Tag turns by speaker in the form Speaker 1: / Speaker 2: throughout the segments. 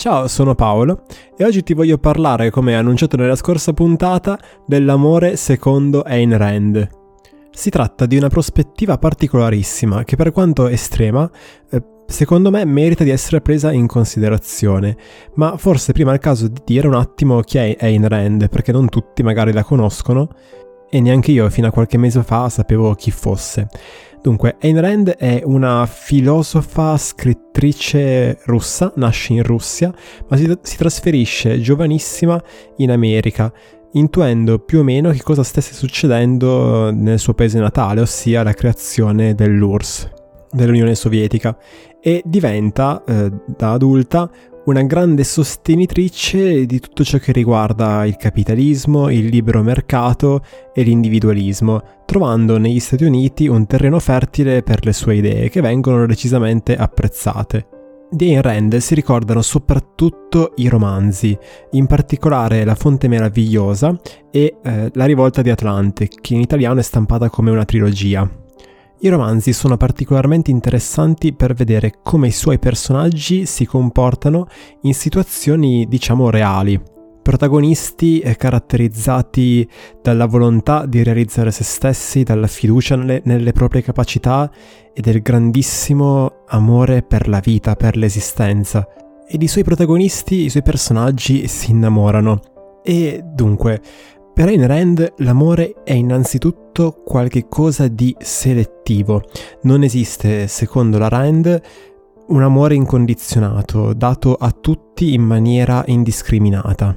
Speaker 1: Ciao, sono Paolo e oggi ti voglio parlare, come annunciato nella scorsa puntata, dell'amore secondo Ayn Rand. Si tratta di una prospettiva particolarissima che per quanto estrema, eh, secondo me merita di essere presa in considerazione, ma forse prima è il caso di dire un attimo chi è Ayn Rand, perché non tutti magari la conoscono e neanche io fino a qualche mese fa sapevo chi fosse. Dunque, Ayn Rand è una filosofa scrittrice russa, nasce in Russia, ma si, si trasferisce giovanissima in America, intuendo più o meno che cosa stesse succedendo nel suo paese natale, ossia la creazione dell'URSS, dell'Unione Sovietica, e diventa, eh, da adulta, una grande sostenitrice di tutto ciò che riguarda il capitalismo, il libero mercato e l'individualismo, trovando negli Stati Uniti un terreno fertile per le sue idee che vengono decisamente apprezzate. Di Ayn Rand si ricordano soprattutto i romanzi, in particolare La Fonte Meravigliosa e eh, La Rivolta di Atlante, che in italiano è stampata come una trilogia. I romanzi sono particolarmente interessanti per vedere come i suoi personaggi si comportano in situazioni, diciamo, reali. Protagonisti caratterizzati dalla volontà di realizzare se stessi, dalla fiducia nelle, nelle proprie capacità e del grandissimo amore per la vita, per l'esistenza. Ed i suoi protagonisti, i suoi personaggi si innamorano. E dunque, per Ayn Rand l'amore è innanzitutto qualche cosa di selettivo. Non esiste, secondo la Rand, un amore incondizionato, dato a tutti in maniera indiscriminata.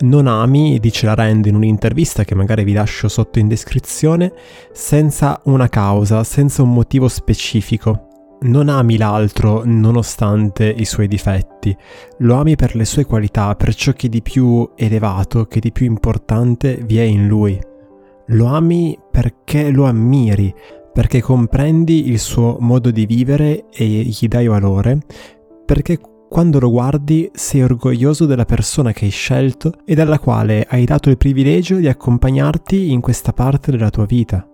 Speaker 1: Non ami, dice la Rand in un'intervista che magari vi lascio sotto in descrizione, senza una causa, senza un motivo specifico non ami l'altro nonostante i suoi difetti, lo ami per le sue qualità, per ciò che di più elevato, che di più importante vi è in lui. Lo ami perché lo ammiri, perché comprendi il suo modo di vivere e gli dai valore, perché quando lo guardi sei orgoglioso della persona che hai scelto e dalla quale hai dato il privilegio di accompagnarti in questa parte della tua vita.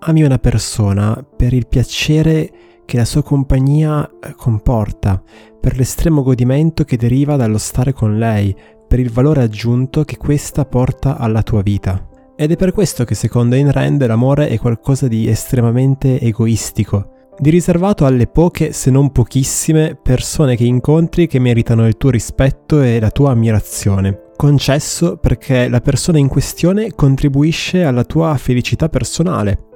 Speaker 1: Ami una persona per il piacere che la sua compagnia eh, comporta, per l'estremo godimento che deriva dallo stare con lei, per il valore aggiunto che questa porta alla tua vita. Ed è per questo che secondo Ayn Rand l'amore è qualcosa di estremamente egoistico, di riservato alle poche, se non pochissime, persone che incontri che meritano il tuo rispetto e la tua ammirazione. Concesso perché la persona in questione contribuisce alla tua felicità personale.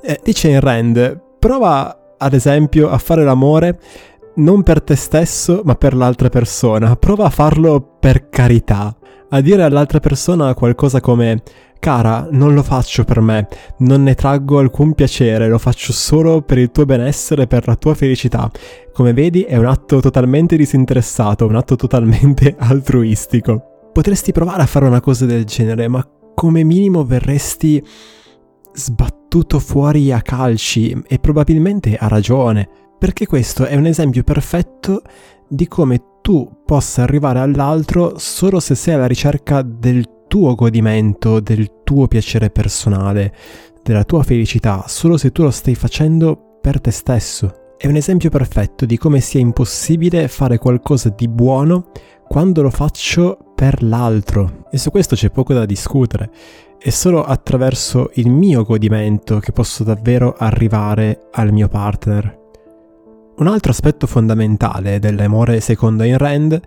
Speaker 1: Eh, dice Ayn Rand, prova ad esempio, a fare l'amore non per te stesso, ma per l'altra persona. Prova a farlo per carità. A dire all'altra persona qualcosa come Cara, non lo faccio per me, non ne traggo alcun piacere, lo faccio solo per il tuo benessere, per la tua felicità. Come vedi è un atto totalmente disinteressato, un atto totalmente altruistico. Potresti provare a fare una cosa del genere, ma come minimo verresti sbattuto fuori a calci e probabilmente ha ragione, perché questo è un esempio perfetto di come tu possa arrivare all'altro solo se sei alla ricerca del tuo godimento, del tuo piacere personale, della tua felicità, solo se tu lo stai facendo per te stesso. È un esempio perfetto di come sia impossibile fare qualcosa di buono quando lo faccio per l'altro. E su questo c'è poco da discutere. È solo attraverso il mio godimento che posso davvero arrivare al mio partner. Un altro aspetto fondamentale dell'amore secondo Ayn Rand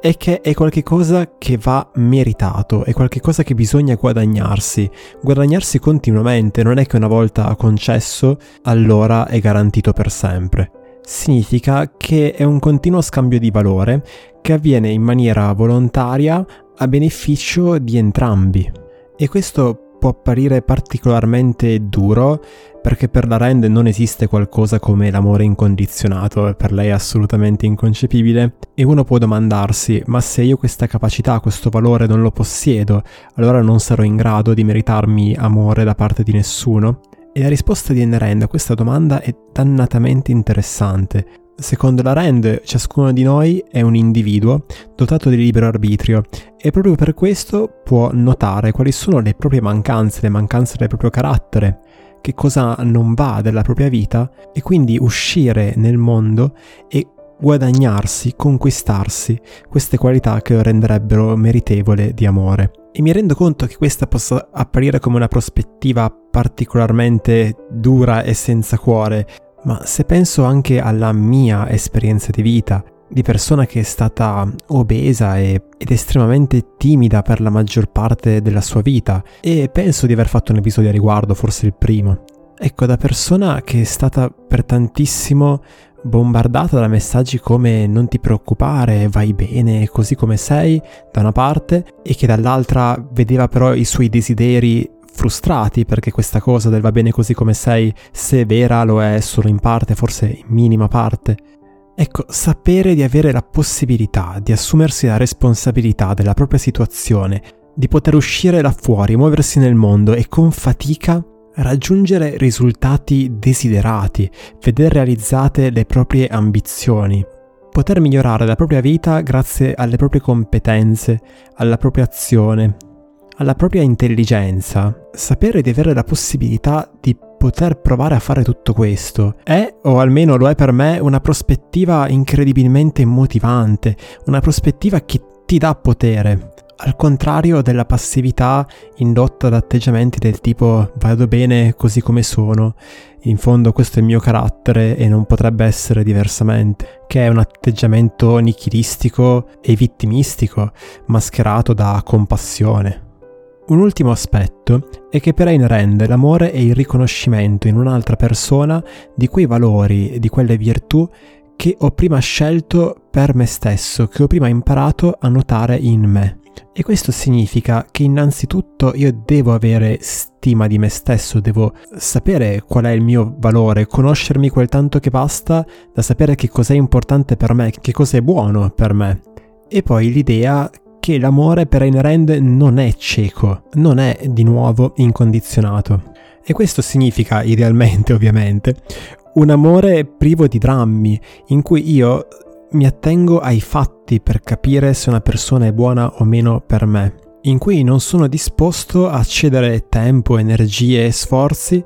Speaker 1: è che è qualcosa che va meritato, è qualcosa che bisogna guadagnarsi, guadagnarsi continuamente, non è che una volta concesso allora è garantito per sempre. Significa che è un continuo scambio di valore che avviene in maniera volontaria a beneficio di entrambi. E questo può apparire particolarmente duro perché per la Rand non esiste qualcosa come l'amore incondizionato, per lei è assolutamente inconcepibile e uno può domandarsi ma se io questa capacità, questo valore non lo possiedo, allora non sarò in grado di meritarmi amore da parte di nessuno? E la risposta di Anne Rand a questa domanda è dannatamente interessante, Secondo la Rand, ciascuno di noi è un individuo dotato di libero arbitrio e proprio per questo può notare quali sono le proprie mancanze, le mancanze del proprio carattere, che cosa non va della propria vita e quindi uscire nel mondo e guadagnarsi, conquistarsi queste qualità che lo renderebbero meritevole di amore. E mi rendo conto che questa possa apparire come una prospettiva particolarmente dura e senza cuore, ma se penso anche alla mia esperienza di vita, di persona che è stata obesa e, ed estremamente timida per la maggior parte della sua vita, e penso di aver fatto un episodio a riguardo, forse il primo. Ecco, da persona che è stata per tantissimo bombardata da messaggi come non ti preoccupare, vai bene così come sei, da una parte, e che dall'altra vedeva però i suoi desideri frustrati perché questa cosa del va bene così come sei, se vera, lo è solo in parte, forse in minima parte. Ecco, sapere di avere la possibilità di assumersi la responsabilità della propria situazione, di poter uscire da fuori, muoversi nel mondo e con fatica raggiungere risultati desiderati, vedere realizzate le proprie ambizioni, poter migliorare la propria vita grazie alle proprie competenze, alla propria azione, alla propria intelligenza, sapere di avere la possibilità di poter provare a fare tutto questo è, o almeno lo è per me, una prospettiva incredibilmente motivante, una prospettiva che ti dà potere, al contrario della passività indotta da atteggiamenti del tipo vado bene così come sono, in fondo questo è il mio carattere e non potrebbe essere diversamente, che è un atteggiamento nichilistico e vittimistico, mascherato da compassione. Un ultimo aspetto è che per Ayn Rand l'amore è il riconoscimento in un'altra persona di quei valori e di quelle virtù che ho prima scelto per me stesso, che ho prima imparato a notare in me. E questo significa che innanzitutto io devo avere stima di me stesso, devo sapere qual è il mio valore, conoscermi quel tanto che basta da sapere che cos'è importante per me, che cos'è buono per me. E poi l'idea che l'amore per Ayn Rand non è cieco, non è di nuovo incondizionato. E questo significa, idealmente ovviamente, un amore privo di drammi, in cui io mi attengo ai fatti per capire se una persona è buona o meno per me, in cui non sono disposto a cedere tempo, energie e sforzi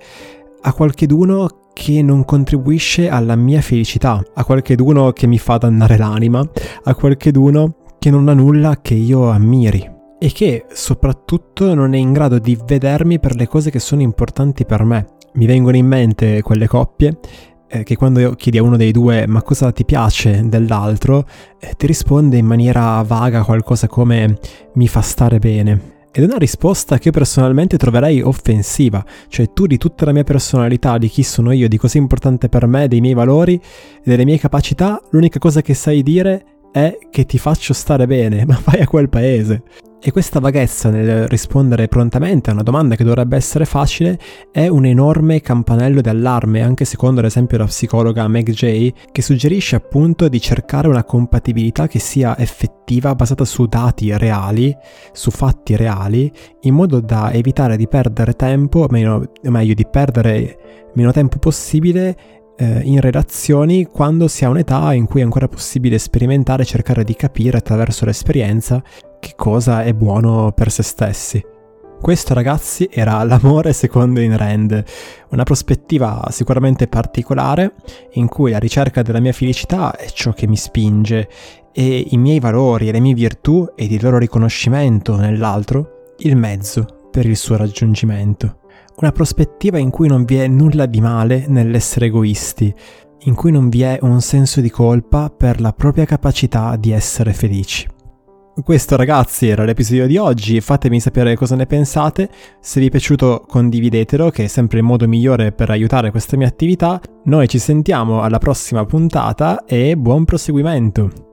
Speaker 1: a qualcheduno che non contribuisce alla mia felicità, a qualcheduno che mi fa dannare l'anima, a qualcheduno che non ha nulla che io ammiri e che soprattutto non è in grado di vedermi per le cose che sono importanti per me. Mi vengono in mente quelle coppie eh, che quando chiedi a uno dei due ma cosa ti piace dell'altro, eh, ti risponde in maniera vaga qualcosa come mi fa stare bene. Ed è una risposta che io personalmente troverei offensiva, cioè tu di tutta la mia personalità, di chi sono io, di cosa è importante per me, dei miei valori, delle mie capacità, l'unica cosa che sai dire è che ti faccio stare bene, ma vai a quel paese. E questa vaghezza nel rispondere prontamente a una domanda che dovrebbe essere facile è un enorme campanello d'allarme, anche secondo ad esempio la psicologa Meg Jay, che suggerisce appunto di cercare una compatibilità che sia effettiva, basata su dati reali, su fatti reali, in modo da evitare di perdere tempo, o meglio, meglio di perdere meno tempo possibile eh, in relazioni quando si ha un'età in cui è ancora possibile sperimentare e cercare di capire attraverso l'esperienza che cosa è buono per se stessi. Questo ragazzi era l'amore secondo In Rand, una prospettiva sicuramente particolare in cui la ricerca della mia felicità è ciò che mi spinge e i miei valori e le mie virtù ed il loro riconoscimento nell'altro il mezzo per il suo raggiungimento. Una prospettiva in cui non vi è nulla di male nell'essere egoisti, in cui non vi è un senso di colpa per la propria capacità di essere felici. Questo ragazzi era l'episodio di oggi, fatemi sapere cosa ne pensate, se vi è piaciuto condividetelo che è sempre il modo migliore per aiutare questa mia attività, noi ci sentiamo alla prossima puntata e buon proseguimento!